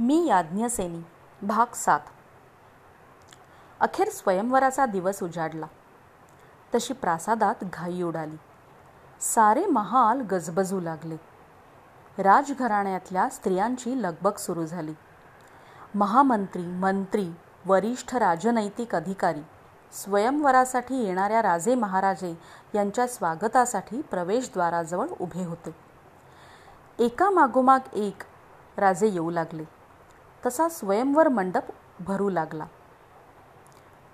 मी याज्ञसेनी. भाग सात. अखेर स्वयंवराचा दिवस उजाडला. तशी प्रासादात घाई उडाली. सारे महाल गजबजू लागले. राजघराण्यातल्या स्त्रियांची लगबग सुरू झाली. महामंत्री मंत्री वरिष्ठ राजनैतिक अधिकारी स्वयंवरासाठी येणाऱ्या राजे महाराजे यांच्या स्वागतासाठी प्रवेशद्वाराजवळ उभे होते. एका मागोमाग एक राजे येऊ लागले. तसा स्वयंवर मंडप भरू लागला.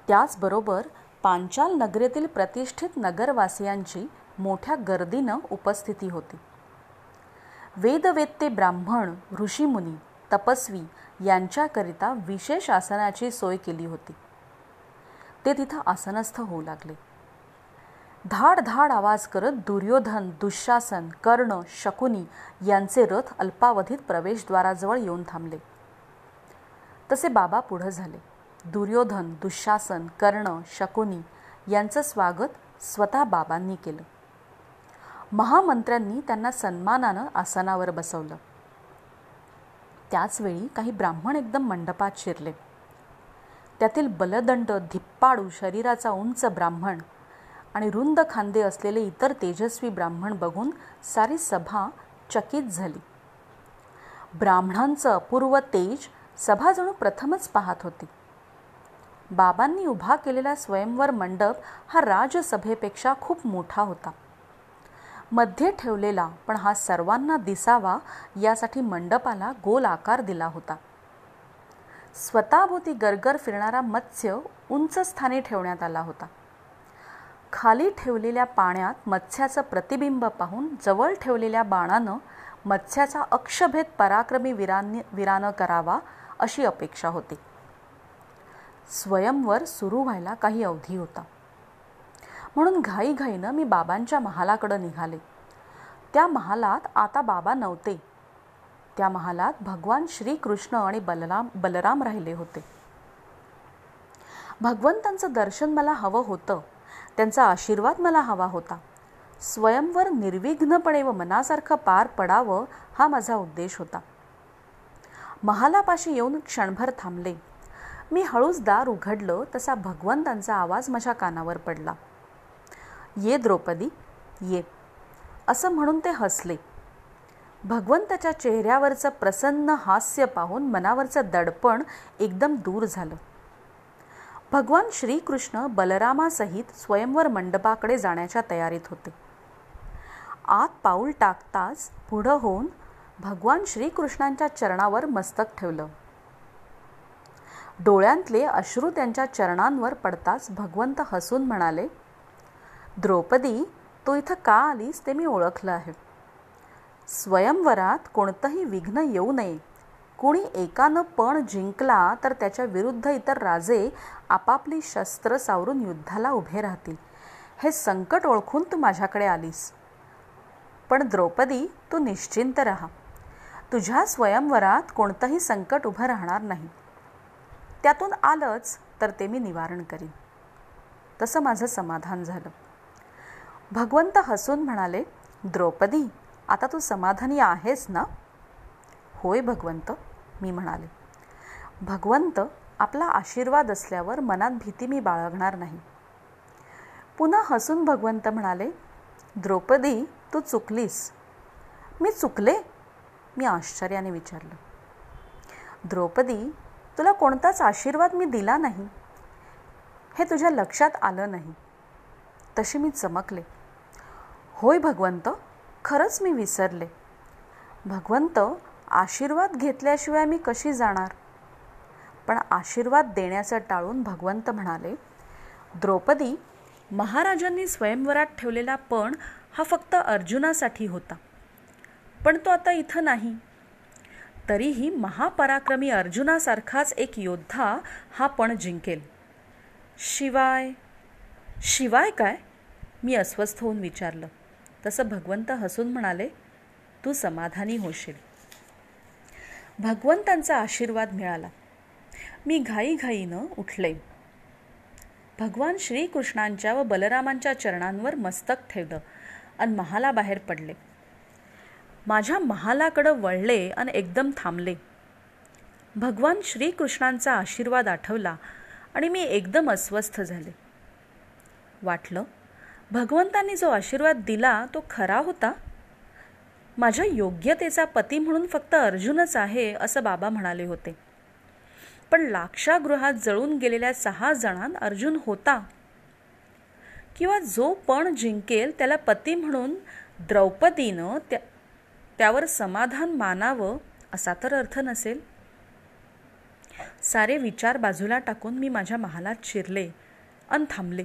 त्याचबरोबर पांचाल नगरीतील प्रतिष्ठित नगरवासियांची मोठ्या गर्दीनं उपस्थिती होती. वेदवेत्ते ब्राह्मण ऋषीमुनी तपस्वी यांच्याकरिता विशेष आसनाची सोय केली होती. ते तिथं आसनस्थ होऊ लागले. धाड धाड आवाज करत दुर्योधन दुःशासन कर्ण शकुनी यांचे रथ अल्पावधीत प्रवेशद्वाराजवळ येऊन थांबले. तसे बाबा पुढं झाले. दुर्योधन दुःशासन कर्ण शकुनी यांचं स्वागत स्वतः बाबांनी केलं. महामंत्र्यांनी त्यांना सन्मानानं आसनावर बसवलं. त्याचवेळी काही ब्राह्मण एकदम मंडपात शिरले. त्यातील बलदंड धिप्पाडू शरीराचा उंच ब्राह्मण आणि रुंद खांदे असलेले इतर तेजस्वी ब्राह्मण बघून सारी सभा चकित झाली. ब्राह्मणांचं अपूर्व तेज सभा जणू प्रथमच पाहत होती. बाबांनी उभा केलेला स्वयंवर मंडप हा राजसभेपेक्षा खूप मोठा होता. मध्ये ठेवलेला पण हा सर्वांना दिसावा यासाठी मंडपाला गोल आकार दिला होता. स्वतःभोवती गरगर फिरणारा मत्स्य उंच स्थानी ठेवण्यात आला होता. खाली ठेवलेल्या पाण्यात मत्स्याचं प्रतिबिंब पाहून जवळ ठेवलेल्या बाणानं मत्स्याचा अक्षभेद पराक्रमी वीरांनी वीरानं करावा अशी अपेक्षा होती. स्वयंवर सुरू व्हायला काही अवधी होता. म्हणून घाईघाईनं मी बाबांच्या महालाकडं निघाले. त्या महालात आता बाबा नव्हते. त्या महालात भगवान श्रीकृष्ण आणि बलराम बलराम राहिले होते. भगवंतांचं दर्शन मला हवं होतं. त्यांचा आशीर्वाद मला हवा होता. स्वयंवर निर्विघ्नपणे व मनासारखं पार पडावं हा माझा उद्देश होता. महालापाशी येऊन क्षणभर थांबले. मी हळूच दार उघडलं तसा भगवंतांचा आवाज माझ्या कानावर पडला. ये द्रौपदी ये. असं म्हणून ते हसले. भगवंताच्या चेहऱ्यावरचं प्रसन्न हास्य पाहून मनावरचं दडपण एकदम दूर झालं. भगवान श्रीकृष्ण बलरामासहित स्वयंवर मंडपाकडे जाण्याच्या तयारीत होते. आत पाऊल टाकताच पुढं होऊन भगवान श्रीकृष्णांच्या चरणावर मस्तक ठेवलं. डोळ्यांतले अश्रू त्यांच्या चरणांवर पडताच भगवंत हसून म्हणाले द्रौपदी तू इथं का आलीस ते मी ओळखलं आहे. स्वयंवरात कोणतंही विघ्न येऊ नये. कुणी एकानं पण जिंकला तर त्याच्या विरुद्ध इतर राजे आपापली शस्त्र सावरून युद्धाला उभे राहतील. हे संकट ओळखून तू माझ्याकडे आलीस. पण द्रौपदी तू निश्चिंत राहा. तुझ्या स्वयंवरात कोणतंही संकट उभं राहणार नाही. त्यातून आलंच तर ते मी निवारण करीन. तसं माझं समाधान झालं. भगवंत हसून म्हणाले द्रौपदी आता तू समाधानी आहेस ना? होय भगवंत मी म्हणाले. भगवंत आपला आशीर्वाद असल्यावर मनात भीती मी बाळगणार नाही. पुन्हा हसून भगवंत म्हणाले द्रौपदी तू चुकलीस. मी चुकले? मी आश्चर्याने विचारलं. द्रौपदी तुला कोणताच आशीर्वाद मी दिला नाही. हे तुझ्या लक्षात आलं नाही. तशी मी चमकले. होय भगवंत खरंच मी विसरले. भगवंत आशीर्वाद घेतल्याशिवाय मी कशी जाणार? पण आशीर्वाद देण्याचं टाळून भगवंत म्हणाले द्रौपदी महाराजांनी स्वयंवरात ठेवलेला पण हा फक्त अर्जुनासाठी होता. पण तो आता इथं नाही. तरीही महापराक्रमी अर्जुनासारखाच एक योद्धा हा पण जिंकेल. शिवाय शिवाय काय? मी अस्वस्थ होऊन विचारलं. तसं भगवंत हसून म्हणाले तू समाधानी होशील. भगवंतांचा आशीर्वाद मिळाला. मी घाईघाईनं उठले. भगवान श्रीकृष्णांच्या व बलरामांच्या चरणांवर मस्तक ठेवलं आणि महाला बाहेर पडले. माझ्या महालाकडं वळले आणि एकदम थांबले. भगवान श्रीकृष्णांचा आशीर्वाद आठवला आणि मी एकदम अस्वस्थ झाले. वाटलं भगवंतांनी जो आशीर्वाद दिला तो खरा होता? माझ्या योग्यतेचा पती म्हणून फक्त अर्जुनच आहे असं बाबा म्हणाले होते. पण लाक्षागृहात जळून गेलेल्या सहा जणांत अर्जुन होता. किंवा जो पण जिंकेल त्याला पती म्हणून द्रौपदीनं त्या त्यावर समाधान मानावं असा तर अर्थ नसेल. सारे विचार बाजूला टाकून मी माझ्या महालात शिरले अन थांबले.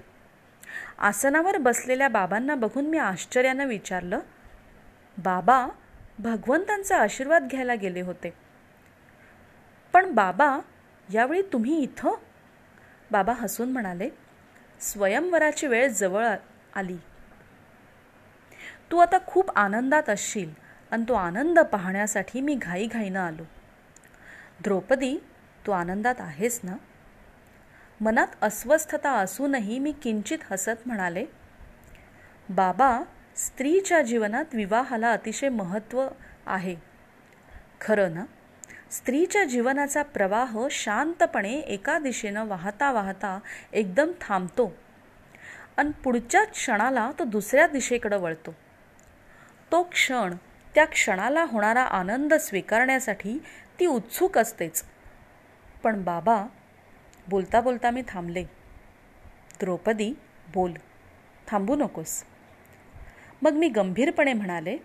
आसनावर बसलेल्या बाबांना बघून मी आश्चर्यानं विचारलं बाबा भगवंतांचा आशीर्वाद घ्यायला गेले होते. पण बाबा यावेळी तुम्ही इथं? बाबा हसून म्हणाले स्वयंवराची वेळ जवळ आली. तू आता खूप आनंदात असशील. आणि तो आनंद पाहण्यासाठी मी घाईघाईनं आलो. द्रौपदी तू आनंदात आहेस ना? मनात अस्वस्थता असूनही मी किंचित हसत म्हणाले बाबा स्त्रीच्या जीवनात विवाहाला अतिशय महत्त्व आहे. खरं ना? स्त्रीच्या जीवनाचा प्रवाह शांतपणे एका दिशेनं वाहता वाहता एकदम थांबतो आणि पुढच्या क्षणाला तो दुसऱ्या दिशेकडं वळतो. तो क्षण त्या क्षणाला होणारा आनंद स्वीकारण्यासाठी ती उत्सुक असतेच. पण बाबा बोलता बोलता मी थांबले. द्रौपदी बोल थांबू नकोस. मग मी गंभीरपणे म्हणाले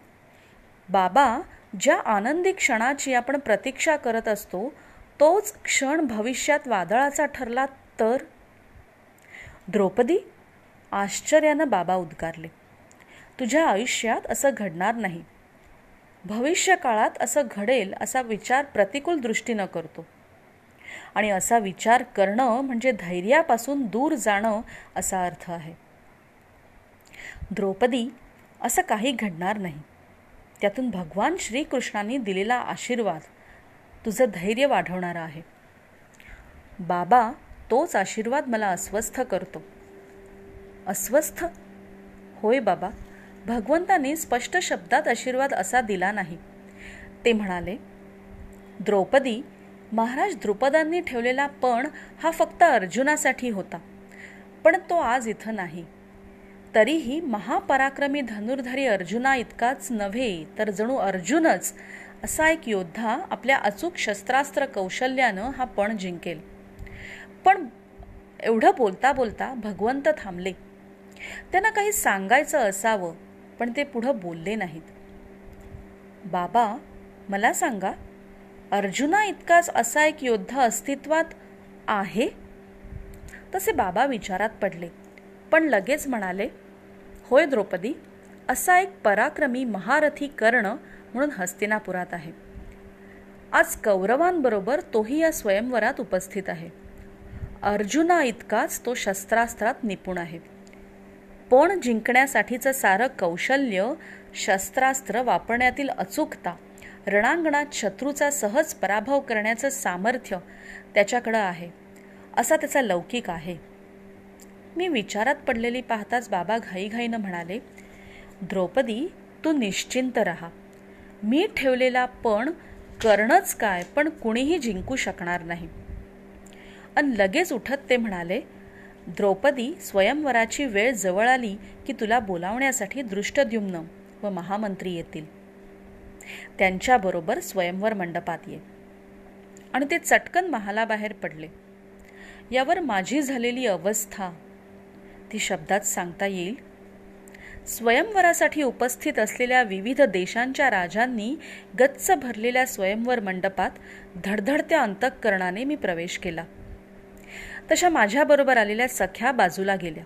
बाबा ज्या आनंदी क्षणाची आपण प्रतीक्षा करत असतो तोच क्षण भविष्यात वादळाचा ठरला तर? द्रौपदी आश्चर्यानं बाबा उद्गारले तुझ्या आयुष्यात असं घडणार नाही. भविष्यकाळात असं घडेल असा विचार प्रतिकूल दृष्टीनं करतो. आणि असा विचार करणं म्हणजे धैर्यापासून दूर जाणं असा अर्थ आहे. द्रौपदी असं काही घडणार नाही. त्यातून भगवान श्रीकृष्णांनी दिलेला आशीर्वाद तुझं धैर्य वाढवणारा आहे. बाबा तोच आशीर्वाद मला अस्वस्थ करतो. अस्वस्थ? होय बाबा. भगवंतांनी स्पष्ट शब्दात आशीर्वाद असा दिला नाही. ते म्हणाले द्रौपदी महाराज द्रुपदांनी ठेवलेला पण हा फक्त अर्जुनासाठी होता. पण तो आज इथं नाही. तरीही महापराक्रमी धनुर्धारी अर्जुना इतकाच नव्हे तर जणू अर्जुनच असा एक योद्धा आपल्या अचूक शस्त्रास्त्र कौशल्यानं हा पण जिंकेल. पण एवढं बोलता बोलता भगवंत थांबले. त्यांना काही सांगायचं असावं पण ते पुढं बोलले नाहीत. बाबा मला सांगा अर्जुना इतकाच असा एक योद्धा अस्तित्वात आहे? तसे बाबा विचारात पडले. पण लगेच म्हणाले होय द्रौपदी असा एक पराक्रमी महारथी कर्ण म्हणून हस्तिनापुरात आहे. आज कौरवांबरोबर तोही या स्वयंवरात उपस्थित आहे. अर्जुना इतकाच तो शस्त्रास्त्रात निपुण आहे. पण जिंकण्यासाठीचं सारं कौशल्य शस्त्रास्त्र वापरण्यातील अचूकता रणांगणात शत्रूचा सहज पराभव करण्याचं सामर्थ्य त्याच्याकडं आहे असा त्याचा लौकिक आहे. मी विचारात पडलेली पाहताच बाबा घाईघाईनं म्हणाले द्रौपदी तू निश्चिंत राहा. मी ठेवलेला पण करणंच काय पण कुणीही जिंकू शकणार नाही. अन लगेच उठत ते म्हणाले द्रौपदी स्वयंवराची वेळ जवळ आली की तुला बोलावण्यासाठी दृष्टद्युम्न व महामंत्री येतील. त्यांच्याबरोबर स्वयंवर मंडपात ये. आणि ते चटकन महालाबाहेर पडले. यावर माझी झालेली अवस्था ती शब्दात सांगता येईल. स्वयंवरासाठी उपस्थित असलेल्या विविध देशांच्या राजांनी गच्च भरलेल्या स्वयंवर मंडपात धडधडत्या अंतःकरणाने मी प्रवेश केला. तशा माझ्याबरोबर आलेल्या सख्या बाजूला गेल्या.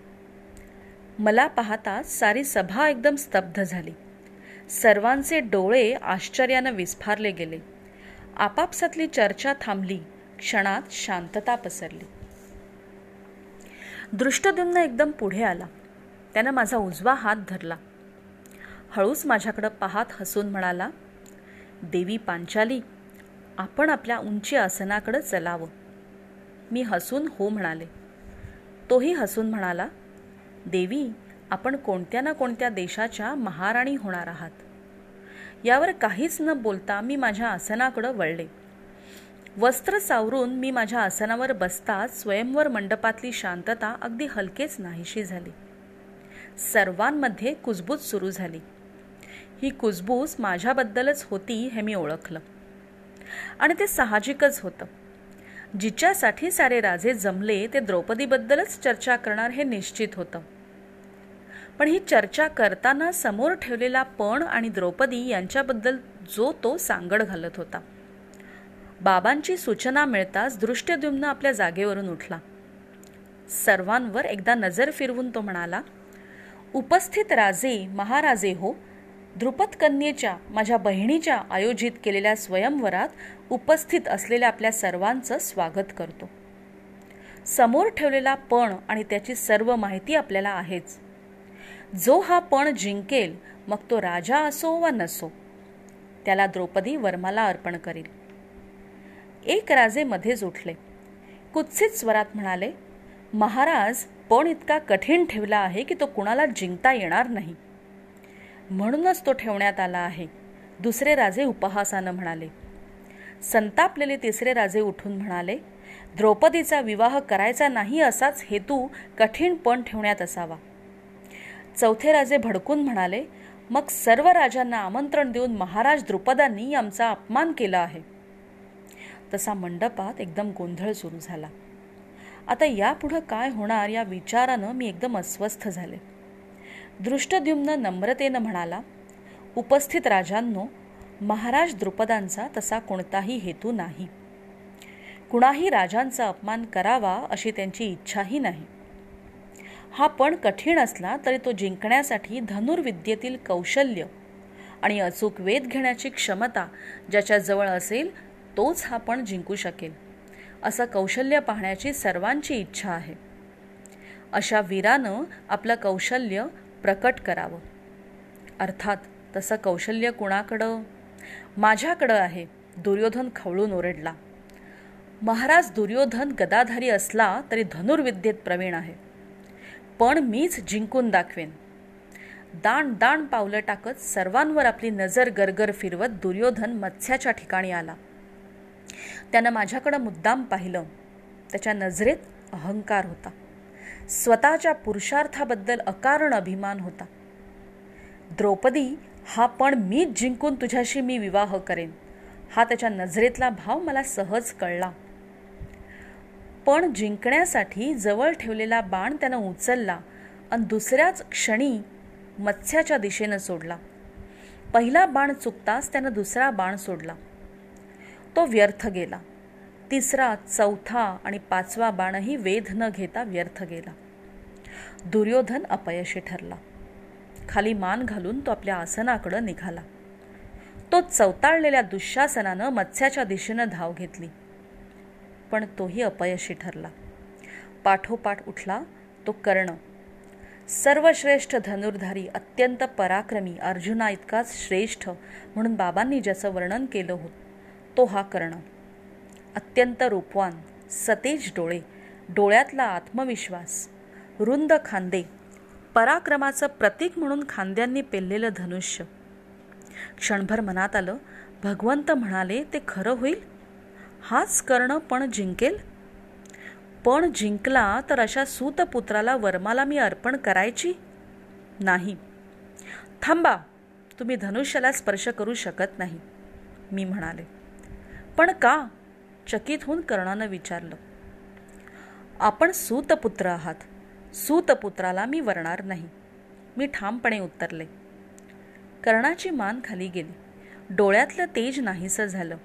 मला पाहता सारी सभा एकदम स्तब्ध झाली. सर्वांचे डोळे आश्चर्यानं विस्फारले गेले. आपापसातली चर्चा थांबली क्षणात शांतता पसरली. दृष्टदुम्न एकदम पुढे आला. त्यानं माझा उजवा हात धरला. हळूच माझ्याकडं पाहात हसून म्हणाला देवी पांचाली आपण आपल्या उंची आसनाकडं चलावं. मी हसून हो म्हणाले. तोही हसून म्हणाला देवी आपण कोणत्या ना कोणत्या देशाच्या महाराणी होणार आहात? यावर काहीच न बोलता मी माझ्या आसनाकडं वळले. वस्त्र सावरून मी माझ्या आसनावर बसताच स्वयंवर मंडपातली शांतता अगदी हलकेच नाहीशी झाली. सर्वांमध्ये कुजबूज सुरू झाली. ही कुजबूज माझ्याबद्दलच होती हे मी ओळखलं. आणि ते साहजिकच होतं. जिच्यासाठी सारे राजे जमले ते द्रौपदीबद्दलच चर्चा करणार हे निश्चित होतं. पण ही चर्चा करताना समोर ठेवलेला पण आणि द्रौपदी यांच्याबद्दल जो तो सांगड घालत होता. बाबांची सूचना मिळताच दृष्टद्युम्न आपल्या जागेवरून उठला. सर्वांवर एकदा नजर फिरवून तो म्हणाला उपस्थित राजे महाराजे हो ध्रुपद कन्येच्या माझ्या बहिणीच्या आयोजित केलेल्या स्वयंवरात उपस्थित असलेल्या आपल्या सर्वांचं स्वागत करतो. समोर ठेवलेला पण आणि त्याची सर्व माहिती आपल्याला आहेच. जो हा पण जिंकेल मग तो राजा असो वा नसो त्याला द्रौपदी वर्माला अर्पण करील. एक राजे मध्येच उठले. कुत्सित स्वरात म्हणाले महाराज पण इतका कठीण ठेवला आहे की तो कुणाला जिंकता येणार नाही. म्हणूनच तो ठेवण्यात आला आहे. दुसरे राजे उपहासानं म्हणाले संतापलेले तिसरे राजे उठून म्हणाले द्रौपदीचा विवाह करायचा नाही असाच हेतू कठीण पण ठेवण्यात असावा. चौथे राजे भडकून म्हणाले मग सर्व राजांना आमंत्रण देऊन महाराज द्रुपदांनी आमचा अपमान केला आहे. तसा मंडपात एकदम गोंधळ सुरू झाला. आता यापुढं काय होणार या विचारानं मी एकदम अस्वस्थ झाले. दृष्टद्युम्न नम्रतेनं म्हणाला उपस्थित राजांनो महाराज द्रुपदांचा तसा कोणताही हेतू नाही. कुणाही राजांचा अपमान करावा अशी त्यांची इच्छाही नाही. हा पण कठीण असला तरी तो जिंकण्यासाठी धनुर्विद्येतील कौशल्य आणि अचूक वेध घेण्याची क्षमता ज्याच्याजवळ असेल तोच हा पण जिंकू शकेल. असं कौशल्य पाहण्याची सर्वांची इच्छा आहे. अशा वीरानं आपलं कौशल्य प्रकट करावं. अर्थात तसं कौशल्य कुणाकडं? माझ्याकडं आहे दुर्योधन खवळून ओरडला. महाराज दुर्योधन गदाधारी असला तरी धनुर्विद्येत प्रवीण आहे. पण मीच जिंकून दाखवेन. दाण दाण पावलं टाकत सर्वांवर आपली नजर गरगर फिरवत दुर्योधन मत्स्याच्या ठिकाणी आला. त्यानं माझ्याकडं मुद्दाम पाहिलं. त्याच्या नजरेत अहंकार होता. स्वतःच्या पुरुषार्थाबद्दल अकारण अभिमान होता. द्रौपदी हा पण मीच जिंकून तुझ्याशी मी विवाह करेन. हा त्याच्या नजरेतला भाव मला सहज कळला. पण जिंकण्यासाठी जवळ ठेवलेला बाण त्यानं उचलला आणि दुसऱ्याच क्षणी मत्स्याच्या दिशेनं सोडला. पहिला बाण चुकताच त्यानं दुसरा बाण सोडला. तो व्यर्थ गेला. तिसरा चौथा आणि पाचवा बाणही वेध न घेता व्यर्थ गेला. दुर्योधन अपयशी ठरला. खाली मान घालून तो आपल्या आसनाकडं निघाला. तो चवताळलेल्या दुःशासनानं मत्स्याच्या दिशेनं धाव घेतली. पण तोही अपयशी ठरला. पाठोपाठ उठला तो कर्ण. सर्वश्रेष्ठ धनुर्धारी अत्यंत पराक्रमी अर्जुना इतकाच श्रेष्ठ म्हणून बाबांनी ज्याचं वर्णन केलं होतं तो हा कर्ण. अत्यंत रूपवान सतेज डोळे डोळ्यातला आत्मविश्वास रुंद खांदे पराक्रमाचं प्रतीक म्हणून खांद्यांनी पेललेलं धनुष्य. क्षणभर मनात आलं भगवंत म्हणाले ते खरं होईल? हाच कर्ण पण जिंकेल? पण जिंकला तर अशा सूतपुत्राला वर्माला मी अर्पण करायची? नाही. थांबा तुम्ही धनुष्याला स्पर्श करू शकत नाही मी म्हणाले. पण का? चकित होऊन कर्णानं विचारलं आपण सूतपुत्र आहात. सूतपुत्राला मी वरणार नाही. मी ठामपणे उत्तरले कर्णाची मान खाली गेली. डोळ्यातलं तेज नाहीसं झालं.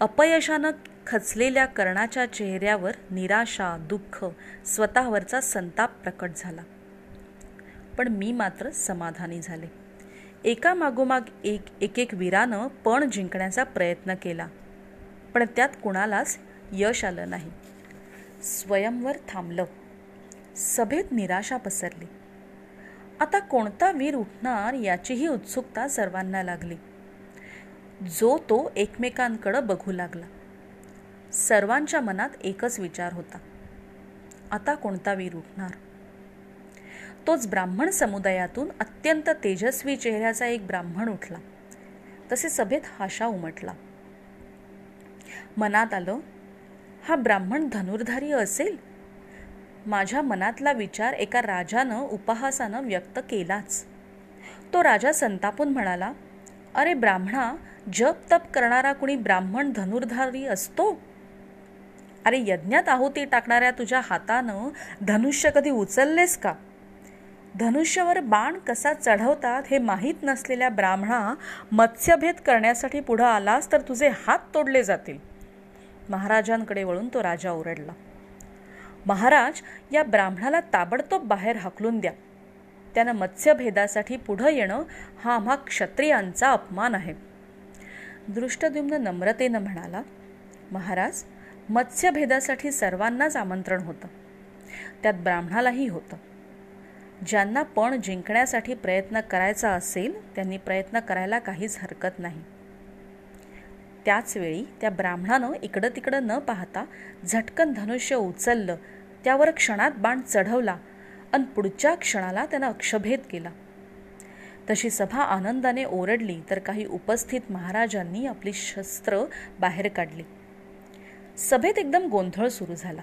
अपयशानं खचलेल्या कर्णाच्या चेहऱ्यावर निराशा दुःख स्वतःवरचा संताप प्रकट झाला. पण मी मात्र समाधानी झाले. एका मागोमाग एक एक एक वीरानं पण जिंकण्याचा प्रयत्न केला. पण त्यात कुणालाच यश आलं नाही. स्वयंवर थांबलं. सभेत निराशा पसरली. आता कोणता वीर उठणार याचीही उत्सुकता सर्वांना लागली. जो तो एकमेकांकडं बघू लागला. सर्वांच्या मनात एकच विचार होता. आता कोणता वीर उठणार? तोच ब्राह्मण समुदायातून अत्यंत तेजस्वी चेहऱ्याचा एक ब्राह्मण उठला. तसे सभेत हाशा उमटला. मनात आलं हा ब्राह्मण धनुर्धारी असेल? माझ्या मनातला विचार एका राजानं उपहासानं व्यक्त केलाच. तो राजा संतापून म्हणाला अरे ब्राह्मणा जप तप करणारा कुणी ब्राह्मण धनुर्धारी असतो? अरे यज्ञात आहुती टाकणाऱ्या तुझ्या हातानं धनुष्य कधी उचललेस का? धनुष्यावर बाण कसा चढवतात हे माहीत नसलेल्या ब्राह्मणा मत्स्यभेद करण्यासाठी पुढं आलास तर तुझे हात तोडले जातील. महाराजांकडे वळून तो राजा ओरडला. महाराज या ब्राह्मणाला ताबडतोब बाहेर हकलून द्या. त्यानं मत्स्यभेदासाठी पुढं येणं हा आम्हा क्षत्रियांचा अपमान आहे. दृष्टद्युम्न नम्रतेनं म्हणाला महाराज मत्स्यभेदासाठी सर्वांनाच आमंत्रण होतं. त्यात ब्राह्मणालाही होतं. ज्यांना पण जिंकण्यासाठी प्रयत्न करायचा असेल त्यांनी प्रयत्न करायला काहीच हरकत नाही. त्याचवेळी त्या ब्राह्मणानं इकडं तिकडं न पाहता झटकन धनुष्य उचललं त्यावर क्षणात बाण चढवला आणि पुढच्या क्षणाला त्यानं अक्षभेद केला. तशी सभा आनंदाने ओरडली तर काही उपस्थित महाराजांनी आपली शस्त्र बाहेर काढली. सभेत एकदम गोंधळ सुरू झाला.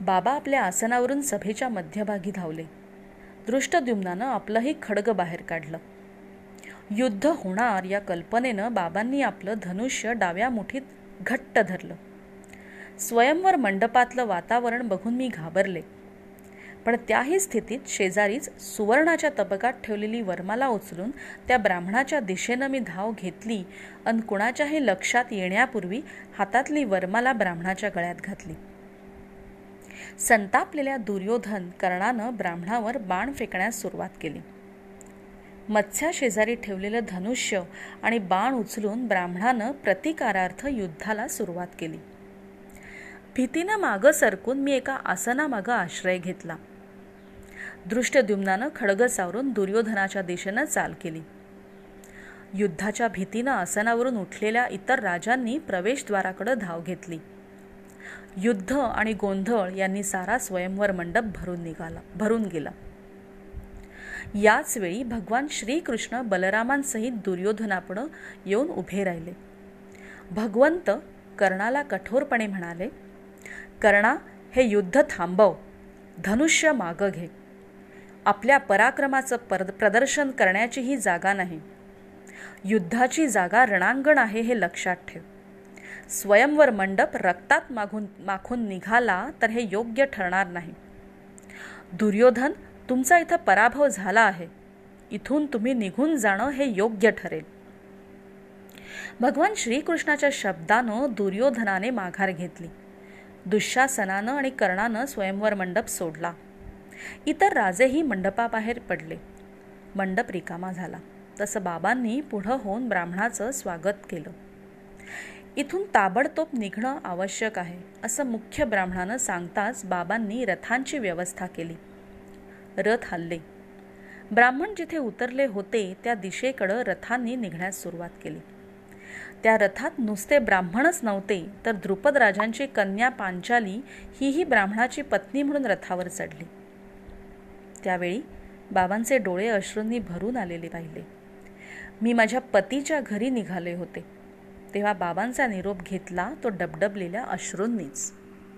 बाबा आपल्या आसनावरून सभेच्या मध्यभागी धावले. दृष्टद्युम्नानं आपलंही खडग बाहेर काढलं. युद्ध होणार या कल्पनेनं बाबांनी आपलं धनुष्य डाव्या मुठीत घट्ट धरलं. स्वयंवर मंडपातलं वातावरण बघून मी घाबरले. पण त्याही स्थितीत शेजारीच सुवर्णाच्या तबकात ठेवलेली वर्माला उचलून त्या ब्राह्मणाच्या दिशेनं मी धाव घेतली अन कुणाच्याही लक्षात येण्यापूर्वी हातातली वर्माला ब्राह्मणाच्या गळ्यात घातली. संतापलेल्या दुर्योधन कर्णानं ब्राह्मणावर बाण फेकण्यास सुरुवात केली. मत्स्या शेजारी ठेवलेलं धनुष्य आणि बाण उचलून ब्राह्मणानं प्रतिकारार्थ युद्धाला सुरुवात केली. भीतीनं मागं सरकून मी एका आसनामागं आश्रय घेतला. दृष्टद्युम्नानं खडग सावरून दुर्योधनाच्या दिशेनं चाल केली. युद्धाच्या भीतीनं आसनावरून उठलेल्या इतर राजांनी प्रवेशद्वाराकडे धाव घेतली. युद्ध आणि गोंधळ यांनी सारा स्वयंवर मंडप भरून निघाला भरून गेला. याच वेळी भगवान श्रीकृष्ण बलरामांसहित दुर्योधनापुढं येऊन उभे राहिले. भगवंत कर्णाला कठोरपणे म्हणाले कर्णा हे युद्ध थांबव धनुष्य मागं घे. आपल्या पराक्रमाचं पर प्रदर्शन करण्याची ही जागा नाही. युद्धाची जागा रणांगण आहे हे लक्षात ठेव. स्वयंवर मंडप रक्तात मागून माखून निघाला तर हे योग्य ठरणार नाही. दुर्योधन तुमचा इथं पराभव झाला आहे. इथून तुम्ही निघून जाणं हे योग्य ठरेल. भगवान श्रीकृष्णाच्या शब्दानं दुर्योधनाने माघार घेतली. दुःशासनानं आणि कर्णानं स्वयंवर मंडप सोडला. इतर राजेही मंडपाबाहेर पडले. मंडप रिकामा झाला. तसं बाबांनी पुढं होऊन ब्राह्मणाचं स्वागत केलं. इथून ताबडतोब निघणं आवश्यक आहे असं मुख्य ब्राह्मणानं सांगताच बाबांनी रथांची व्यवस्था केली. रथ हल्ले. ब्राह्मण जिथे उतरले होते त्या दिशेकडं रथांनी निघण्यास सुरुवात केली. त्या रथात नुसते ब्राह्मणच नव्हते तर द्रुपद राजांची कन्या पांचाली हीही ब्राह्मणाची पत्नी म्हणून रथावर चढली. त्यावेळी बाबांचे डोळे अश्रूंनी भरून आलेले पाहिले मी माझ्या पतीच्या घरी निघाले होते. तेव्हा बाबांचा निरोप घेतला तो डबडबलेल्या अश्रूंनीच.